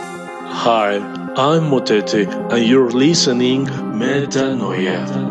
Hi, I'm Motete, and you're listening Metanoia.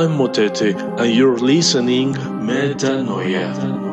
I'm Motete, and you're listening Metanoia.